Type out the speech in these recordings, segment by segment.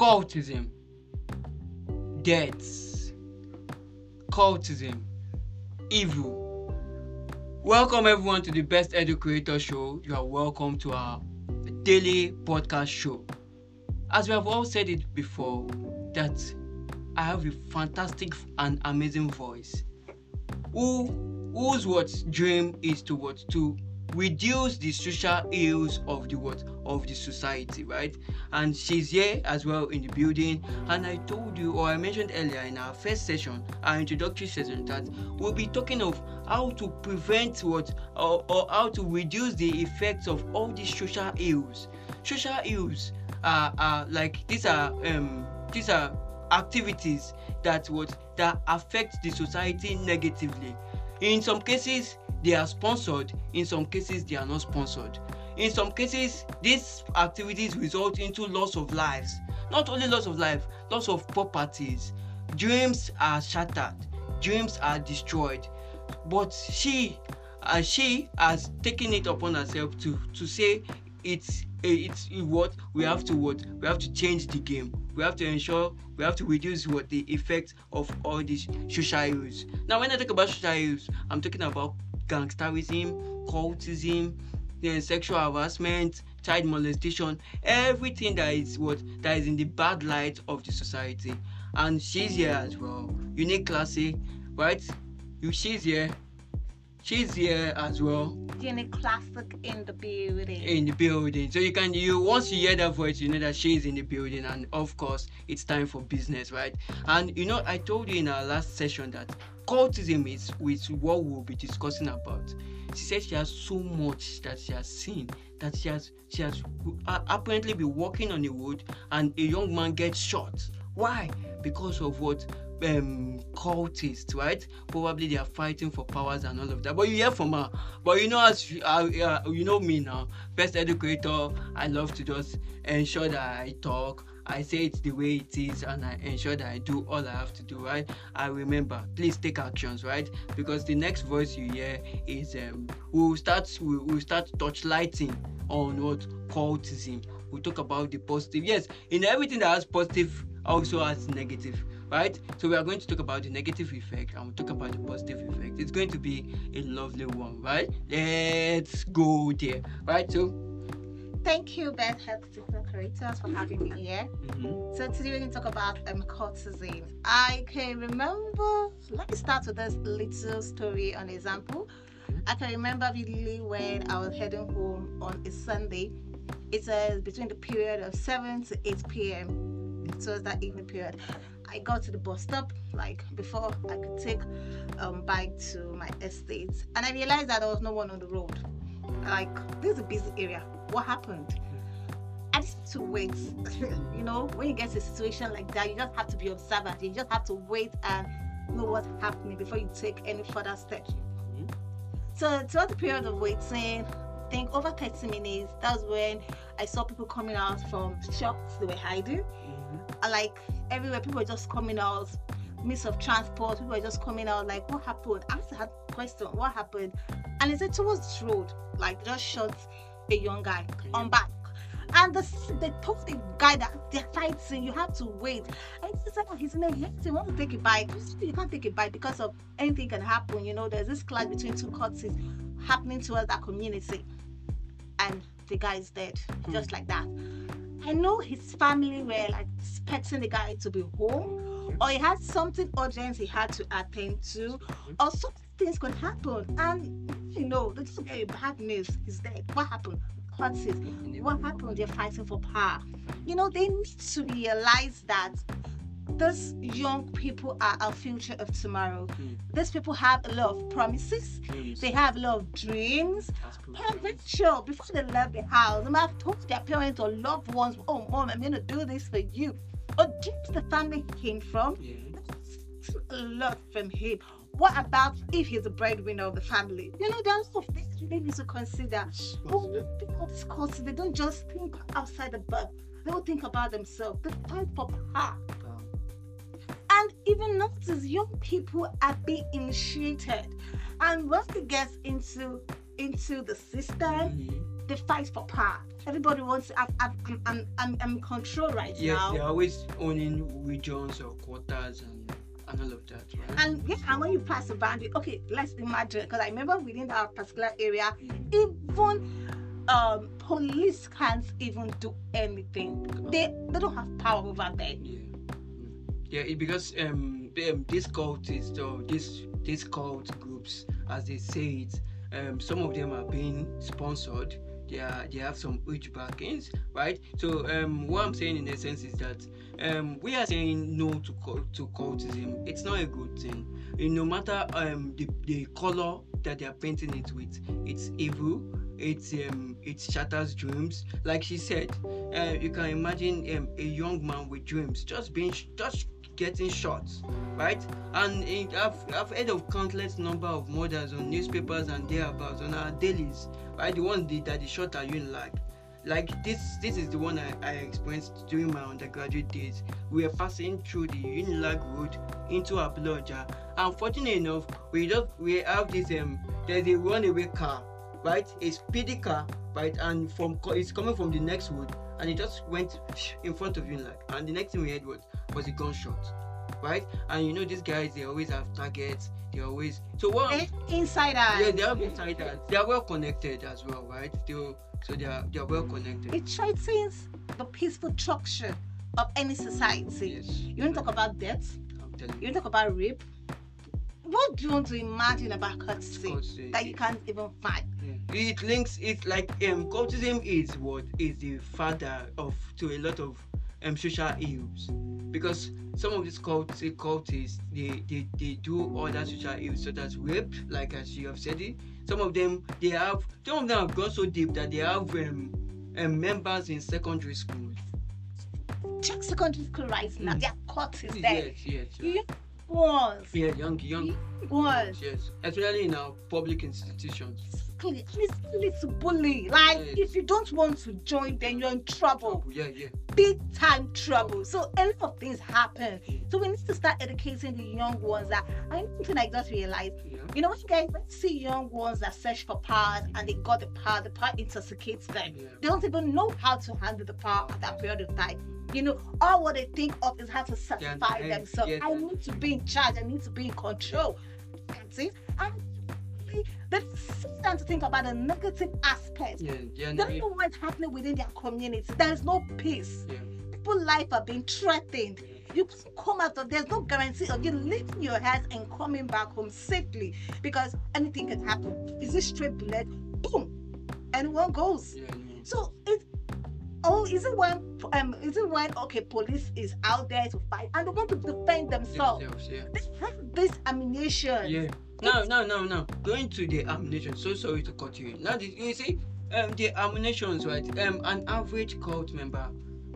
cultism, deaths, cultism, evil. Welcome everyone to the Best Edu Creator Show. You are welcome to our daily podcast show. As we have all said it before, that I have a fantastic and amazing voice. Who whose what dream is to what to reduce the social ills of the what of the society right? And she's here as well in the building. And i told you or i mentioned earlier in our first session our introductory session that we'll be talking of how to prevent what or, or how to reduce the effects of all these social ills. Social ills are, are like these are um these are activities that what that affect the society negatively. In some cases they are sponsored. In some cases they are not sponsored. In some cases these activities result into loss of lives. Not only loss of life loss of properties. Dreams are shattered. Dreams are destroyed. But she uh, she has taken it upon herself to to say it's it's what we have to what we have to change the game. We have to ensure we have to reduce what the effect of all these social ills now when i talk about social i'm talking about gangsterism cultism then sexual harassment child molestation everything that is what that is in the bad light of the society. And she's here as well. Unique classy right? You she's here she's here as well. Jenny Classic in the building. in the building. So you can you once you hear that voice you know that she's in the building and of course it's time for business right? And you know i told you in our last session that cultism is with what we'll be discussing about. She said she has so much that she has seen that she has she has uh, apparently been walking on the road and a young man gets shot. Why? Because of what um cultists right probably they are fighting for powers and all of that but you hear from her but you know as you, uh, uh, you know me now best educator i love to just ensure that i talk I say it the way it is and I ensure that I do all I have to do, right? I remember, please take actions, right? Because the next voice you hear is um, we'll start we'll, we'll start touchlighting on what cultism. We'll talk about the positive. Yes, in everything that has positive also has negative, right? So we are going to talk about the negative effect and we'll talk about the positive effect. It's going to be a lovely one, right? Let's go there, right? So Thank you, Beth Health System Creators, for having me here. mhm. So today we're going to talk about um, cultism. I can remember, let me start with this little story, an example. I can remember vividly when I was heading home on a Sunday. It was between the period of 7 to 8 p.m. It was that evening period. I got to the bus stop, like before I could take um, bike to my estate, and I realized that there was no one on the road. Like, this is a busy area. What happened? I just to wait. you know, when you get to a situation like that, you just have to be observant. You just have to wait and know what's happening before you take any further steps. Mhm. So throughout the period of waiting, I think over 30 minutes, that was when I saw people coming out from shops they were hiding. Like everywhere, people were just coming out, means of transport, people were just coming out, like, what happened? I asked that question, what happened? And he said, towards this road, like, just shot a young guy on back. And the, they told the guy that they're fighting, you have to wait. And he said, oh, he's in a he wants to take a bike. You can't take a bike because of anything can happen. You know, there's this clash between two courses happening towards that community. And the guy is dead, hmm. just like that. I know his family were like expecting the guy to be home, mm-hmm. or he had something urgent he had to attend to, mm-hmm. or some things could happen. And you know, this is very bad news. He's dead. What happened? What happened? They're fighting for power. You know, they need to realize that these young people are our future of tomorrow. Mm. These people have a lot of promises. Dreams, They have a lot of dreams. Parents, sure, before they left the house, they might have told their parents or loved ones, "Oh, mom, I'm gonna do this for you." Or dreams the family came from, Yeah. a lot from him. What about if he's the breadwinner of the family? You know, there are lots of things you need to consider. Oh, people discuss they don't just think outside the box. They don't think about themselves. They fight for power. And even notice young people are being initiated. And once they get into into the system, mhm. they fight for power. Everybody wants to, I'm, I'm, I'm, I'm, I'm control right Yes, now. they're always owning regions or quarters and, and all of that, right? And yeah, and when you pass a boundary, okay, let's imagine because I remember within that particular area, mm-hmm. even um police can't even do anything. They they don't have power over there. yeah. Yeah, because um, um these cultists or these these cult groups, as they say it, um, some of them are being sponsored. They are they have some huge backings, right? So um, what I'm saying in essence is that um, we are saying no to to cultism. It's not a good thing. Eh, no matter um the, the color that they are painting it with, it's evil. It's um it shatters dreams. Like she said, uh, you can imagine um, a young man with dreams just being just getting shot, right? And I've, I've heard of countless number of murders on newspapers and thereabouts on our dailies, right? The ones that, that they shot at Unilag. Like like this, this is the one I, I experienced during my undergraduate days. We were passing through the Unilag Road into Abuja. Unfortunately enough, we just we have this um there's a runaway car, right? A speedy car, right? And from it's coming from the next road, and it just went in front of Unilag. And the next thing we heard was was a gunshot, right? And you know these guys they always have targets. They always so what? Eh, Inside out. Yeah, they have insiders. They are well connected as well, right? They so they are they are well connected. It threatens the peaceful structure of any society. Yes, You want to talk about death? I'm You you. want to talk about rape? What do you want to imagine about courtesy uh, that you can't even find? Yeah. It links it like um cultism is what is the father of to a lot of um social ills because some of these cult cultists they, they they do other social ills such as rape like as you have said it some of them they have some of them have gone so deep that they have um, um members in secondary schools Check secondary school right now. Mm. Their court is there. yes yes You ones. yeah young young Ones. yes especially in our public institutions Exactly. And it's really to bully. Like, Yes. if you don't want to join, then you're in trouble. yeah yeah Big time trouble. So, a lot of things happen. So, we need to start educating the young ones that I something I just realized. yeah You know, what you guys see young ones that search for power and they got the power, the power intoxicates them. Yeah. They don't even know how to handle the power at that period of time. You know, all what they think of is how to satisfy yeah, themselves. yeah. I need to be in charge. I need to be in control. That's it. And they sit down to think about the negative aspect. yeah yeah They don't know what's happening within their community. There's no peace. yeah. People's life are being threatened. You come out of there's no guarantee of you leaving your house and coming back home safely because anything can happen. Is it straight bullet? Boom, anyone goes. yeah. So it oh is it when um is it when okay police is out there to fight and they want to defend themselves? Themselves, yeah They have this ammunition. Yeah. No, no, no, no. Going to the ammunition. So sorry to cut you. Now, the, you see, um, the ammunitions, right? Um, an average cult member,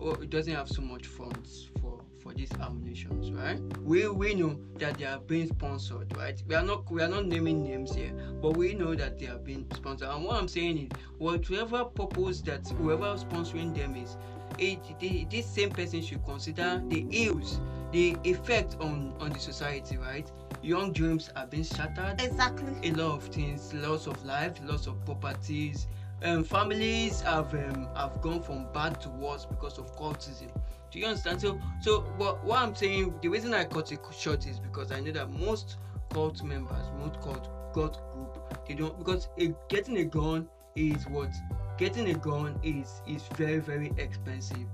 oh, doesn't have so much funds for for these ammunitions, right? We we know that they are being sponsored, right? We are not we are not naming names here, but we know that they are being sponsored. And what I'm saying is, whatever purpose that whoever sponsoring them is, it this same person should consider the ills, the effect on on the society, right? Young dreams are being shattered. Exactly. a lot of things loss of life loss of properties. Um, families have um, have gone from bad to worse because of cultism. Do you understand? So so what, what i'm saying the reason i cut it short is because i know that most cult members most cult cult group they don't because a, getting a gun is what? Getting a gun is is very very expensive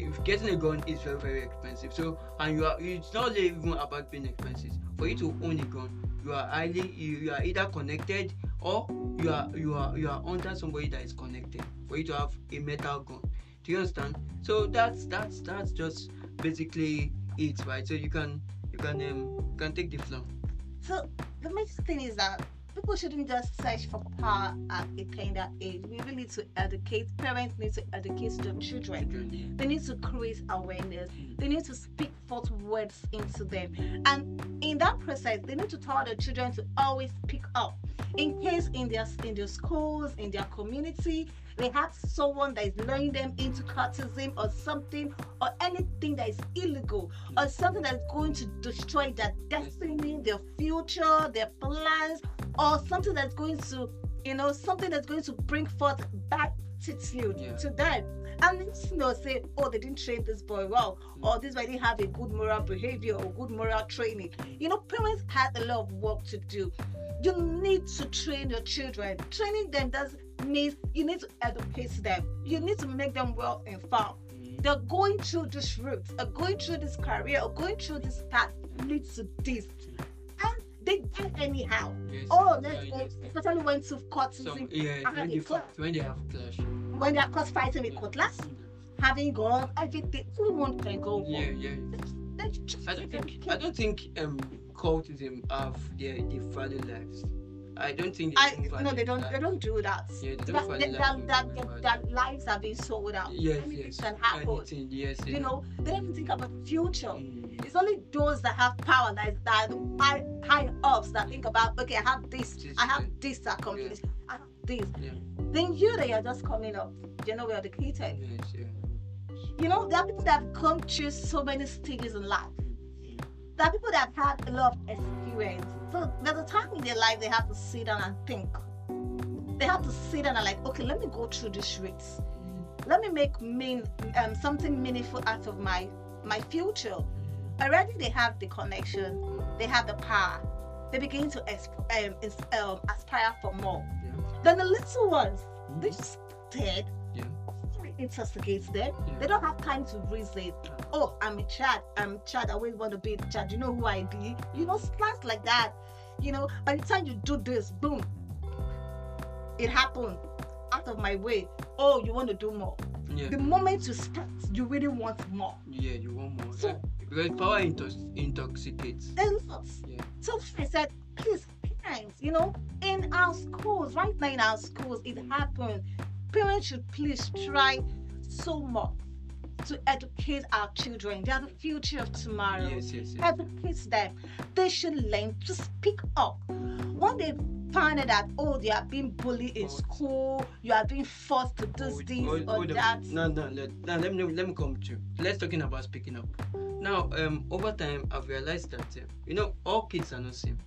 if getting a gun is very very expensive. So and you are it's not even about being expensive. For you to own a gun you are highly you, you are either connected or you are you are you are under somebody that is connected for you to have a metal gun. Do you understand? So that's that's that's just basically it right? So you can you can um you can take the floor. So the main thing is that people shouldn't just search for power at a tender age. We really need to educate. Parents need to educate their children. Mm-hmm. They need to create awareness. Mm-hmm. They need to speak forth words into them. And in that process, they need to tell their children to always pick up. In case in their in their schools, in their community, they have someone that is luring them into cultism or something or anything that is illegal or something that's going to destroy their destiny, their future, their plans, or something that's going to you know, something that's going to bring forth bad attitude Yeah. to them. And you know, say, oh, they didn't train this boy well, or this boy didn't have a good moral behavior or good moral training. You know, parents had a lot of work to do. You need to train your children. Training them does mean you need to educate them. You need to make them well informed. Mm. They're going through this route, or going through this career, or going through this path leads to this. They anyhow. Yes. Oh, Yeah, let's yes. especially when to courts Some, when yeah, have when they, clash. when they have clash. they are caught fighting with cutlass, having guns, everything. Anyone can go. Yeah, yeah. I don't think. I don't think um cultism have their their value lives. I don't think I no, they don't. They don't do that. Yeah, they don't That, that, lives. that, that, that, lives are being sold out. Yes, Anything yes. can happen. Anything, yes, You yes. know, they don't even think about future. Mm. It's only those that have power that is that are the high high ups that think about okay, I have this, I have this to accomplish, I have this. Yeah. Then you that you're just coming up, you're nowhere educated. Yes, yeah. You know, there are people that have gone through so many stages in life. There are people that have had a lot of experience. So there's a time in their life they have to sit down and think. They have to sit down and like, okay, let me go through this race. Let me make mean um, something meaningful out of my my future. Already they have the connection, they have the power. They begin to exp- um, is- um, aspire for more. Yeah. Then the little ones, Mhm. they just dead. Yeah. Intoxicates them. Yeah. They don't have time to reason. Oh, I'm a child. I'm a child. I always want to be a child. You know who I be? You know, plans like that. You know, by the time you do this, boom, it happened. Out of my way. Oh, you want to do more. Yeah. The moment you start, you really want more. Yeah, you want more. So- yeah. Because power intox- intoxicates. Yeah. So I said, please, parents, you know, in our schools, right now in our schools, it happens Parents should please try so much to educate our children. They are the future of tomorrow. Yes, yes, yes. Educate them. They should learn to speak up. When they find out that, oh, they are being bullied in Forced. school, you are being forced to do Hold- this hold- or hold on. that. No, no, let, no, let me let me come to. You. Let's talking about speaking up. Now, um, over time, I've realized that uh, you know all kids are not same.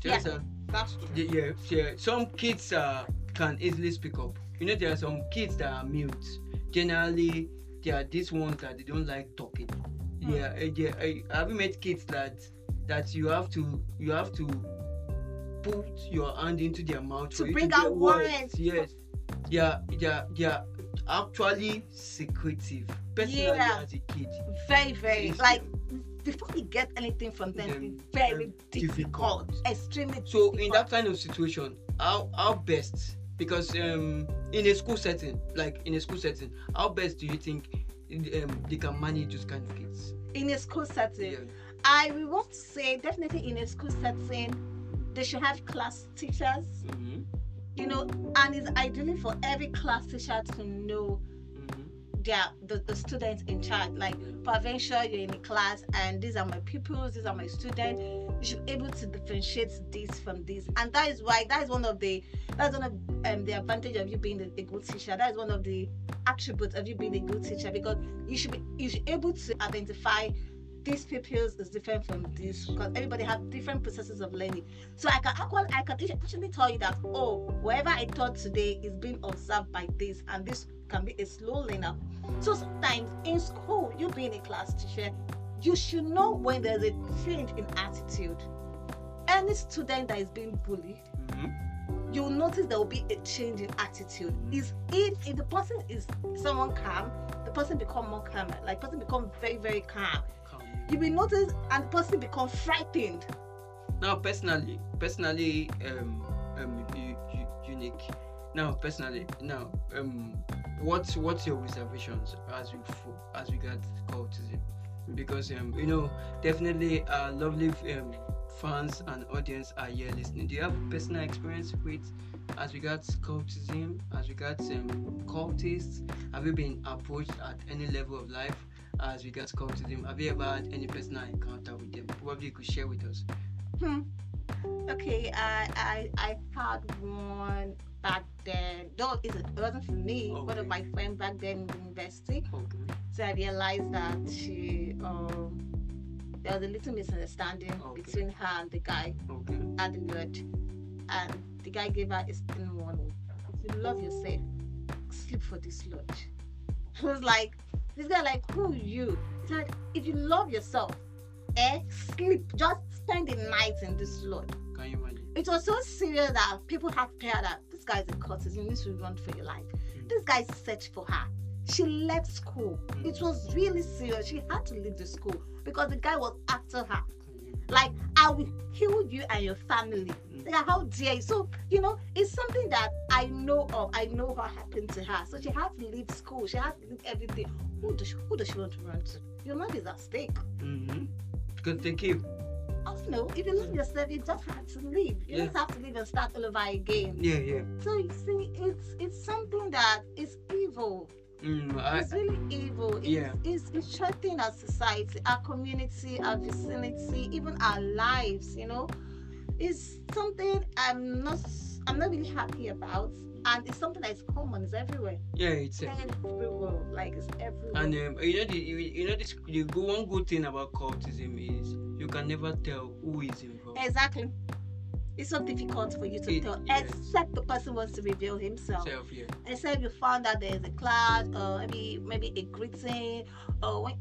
Just, Yeah. uh, That's true. the- yeah, yeah. Some kids uh, can easily speak up. You know, there are some kids that are mute. Generally, there are these ones that they don't like talking. Hmm. Yeah, uh, yeah. I, have you met kids that that you have to you have to put your hand into their mouth To bring out words. words. Yes, they are they are they are actually secretive. Personally, Yeah. as a kid, Very, very It's- like before we get anything from them, Them- it's very difficult, difficult. extremely So difficult. in that kind of situation, how how best? Because um, in a school setting, like in a school setting, how best do you think um, they can manage those kind of kids? in a school setting, Yeah. I will want to say definitely in a school setting, they should have class teachers. Mm-hmm. You know, and it's ideally for every class teacher to know Mm-hmm. their the, the students in charge. Like peradventure you're in a class and these are my pupils, these are my students. You should be able to differentiate this from this, and that is why that is one of the that's one of um, the advantage of you being a, a good teacher. That is one of the attributes of you being a good teacher because you should be you should be able to identify these pupils is different from this because everybody have different processes of learning. So I can actually I can actually tell you that oh whatever I taught today is being observed by this and this can be a slow learner. So sometimes in school, you being a class teacher, you should know when there's a change in attitude. Any student that is being bullied, Mm-hmm. you'll notice there will be a change in attitude. Is if if the person is someone calm, the person become more calm. Like person become very very calm. You will notice and the person become frightened. Now, personally, personally, um, um, unique. Now, personally, now, um, what's what's your reservations as we as regards cultism? Because um, you know, definitely, uh, lovely um, fans and audience are here listening. Do you have personal experience with as regards cultism, as regards um, cultists? Have you been approached at any level of life? As regards them, have you ever had any personal encounter with them? Probably you could share with us. Hmm. Okay, I I I had one back then. Though it it wasn't for me, one Okay. of my friends back then in university. Okay. So I realized that she um there was a little misunderstanding Okay. between her and the guy Okay. at the word. And the guy gave her a stern warning. If you love yourself, sleep for this lodge. He was like, this guy like, who you? He said, if you love yourself, eh, sleep. Just spend the night in this lodge. Can you imagine? It was so serious that people had to her that this guy's a courtesan. You need to run for your life. Hmm. This guy searched for her. She left school. Hmm. It was really serious. She had to leave the school because the guy was after her. Hmm. Like, I will kill you and your family. Yeah, how dare you? So, you know, it's something that I know of. I know what happened to her. So she had to leave school. She had to leave everything. Who does she, who does she want to run to? Your life is at stake. Mm-hmm. Because they keep. I don't know. If you love yourself, you just have to leave. You Yeah. just have to leave and start all over again. Yeah, yeah. So you see, it's it's something that is evil. Mm, I, It's really evil. It's, Yeah. it's, it's threatening our society, our community, our vicinity, even our lives. You know, it's something I'm not I'm not really happy about, and it's something that is common. It's everywhere. yeah, it's Everywhere, like it's everywhere. and um, you know the you, you know this the good, one good thing about cultism is you can never tell who is involved. exactly. It's so difficult for you to It- tell, yes. except the person wants to reveal himself. Self, yeah. except you found out there's a cloud or maybe maybe a greeting or when,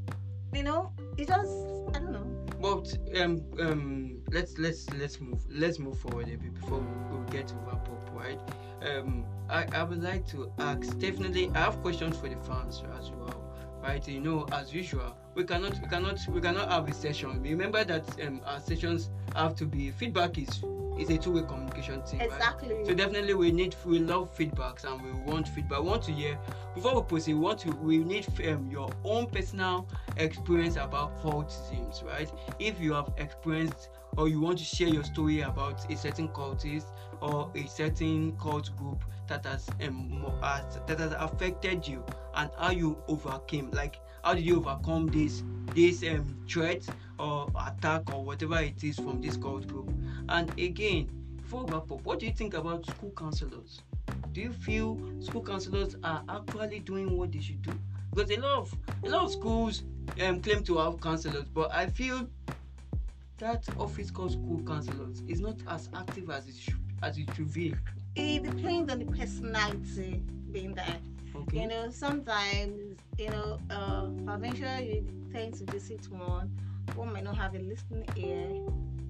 you know it just i don't know But um um let's let's let's move let's move forward a bit before we, we get to wrap up, right? Um I, I would like to ask definitely I have questions for the fans as well. Right, you know, as usual, we cannot we cannot we cannot have a session. Remember that um our sessions have to be feedback is is a two-way communication thing. Right? exactly So definitely we need we love feedbacks and we want feedback. We want to hear before we proceed. We want to we need um, your own personal experience about cultisms, right? If you have experienced or you want to share your story about a certain cultist or a certain cult group that has um, that has affected you and how you overcame, like how did you overcome this this um threat or attack or whatever it is from this cult group? And again, before we wrap up, what do you think about school counselors? Do you feel school counselors are actually doing what they should do? Because a lot of a lot of schools um, claim to have counselors, but I feel that office called school counselors is not as active as it should as it should be. it depends on the personality being there Okay. you know sometimes you know uh provincial you tend to visit one one might not have a listening ear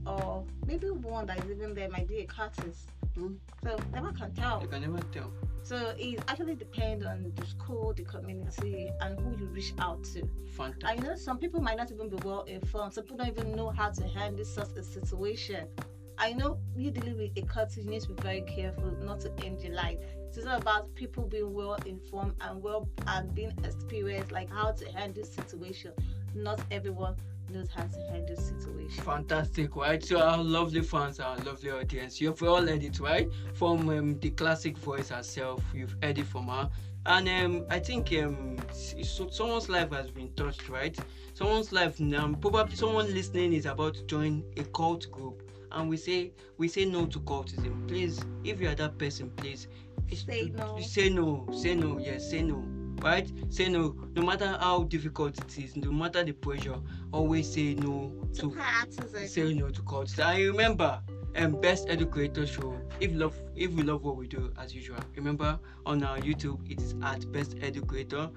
or maybe one that is even there might be a courteous Mm. so never can tell You can never tell. so it actually depends on the school the community and who you reach out to Fantastic. I know some people might not even be well informed. Some people don't even know how to handle such a situation. I know you dealing with a cult, you need to be very careful not to end your life. It's all about people being well informed and well and being experienced, like how to handle situation. Not everyone knows how to handle situation. Fantastic, right? So our lovely fans, our lovely audience, you've all heard it, right? From um, the classic voice herself, you've heard it from her. And um, I think um, so someone's life has been touched, right? Someone's life, um, probably someone listening is about to join a cult group, and we say we say no to cultism. Please, if you are that person, please Say no. Say no. Say no. Yes, say no. Right? Say no. No matter how difficult it is, no matter the pressure, always say no to practice say no to cults. i remember, um, best educator show. If love, if we love what we do, as usual, remember on our YouTube it is at best educator,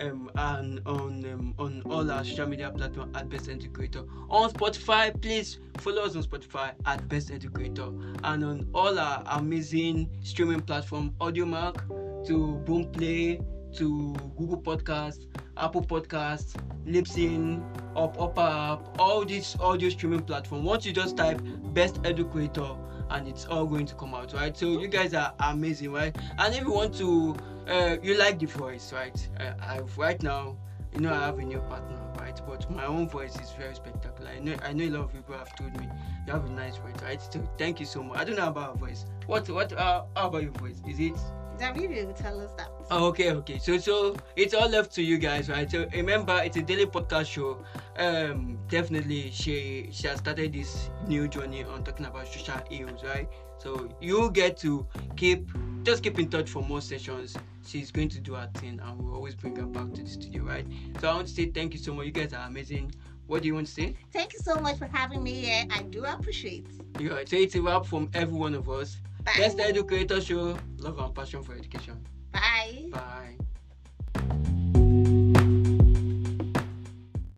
um, and on um, on all our social media platform at best educator. On Spotify, please follow us on Spotify at best educator, and on all our amazing streaming platform, Audiomack to Boomplay to Google Podcast, Apple Podcast, Libsyn, Up Upper App, all these audio streaming platform. Once you just type best educator and it's all going to come out, right? So you guys are amazing, right? And if you want to, uh, you like the voice, right? Uh, I've right now, you know, I have a new partner, right? But my own voice is very spectacular. I know, I know a lot of people have told me you have a nice voice, right? So thank you so much. I don't know about voice. What, what, uh, how about your voice? Is it? Davide will tell us that. Oh, okay, okay. So so it's all left to you guys, right? So remember it's a daily podcast show. Um definitely she she has started this new journey on talking about social ills, right? So you get to keep just keep in touch for more sessions. She's going to do her thing and we'll always bring her back to the studio, right? So I want to say thank you so much. You guys are amazing. What do you want to say? Thank you so much for having me here. I do appreciate. Yeah, so it's a wrap from every one of us. Bye. Best educator show. Love and passion for education. Bye. Bye.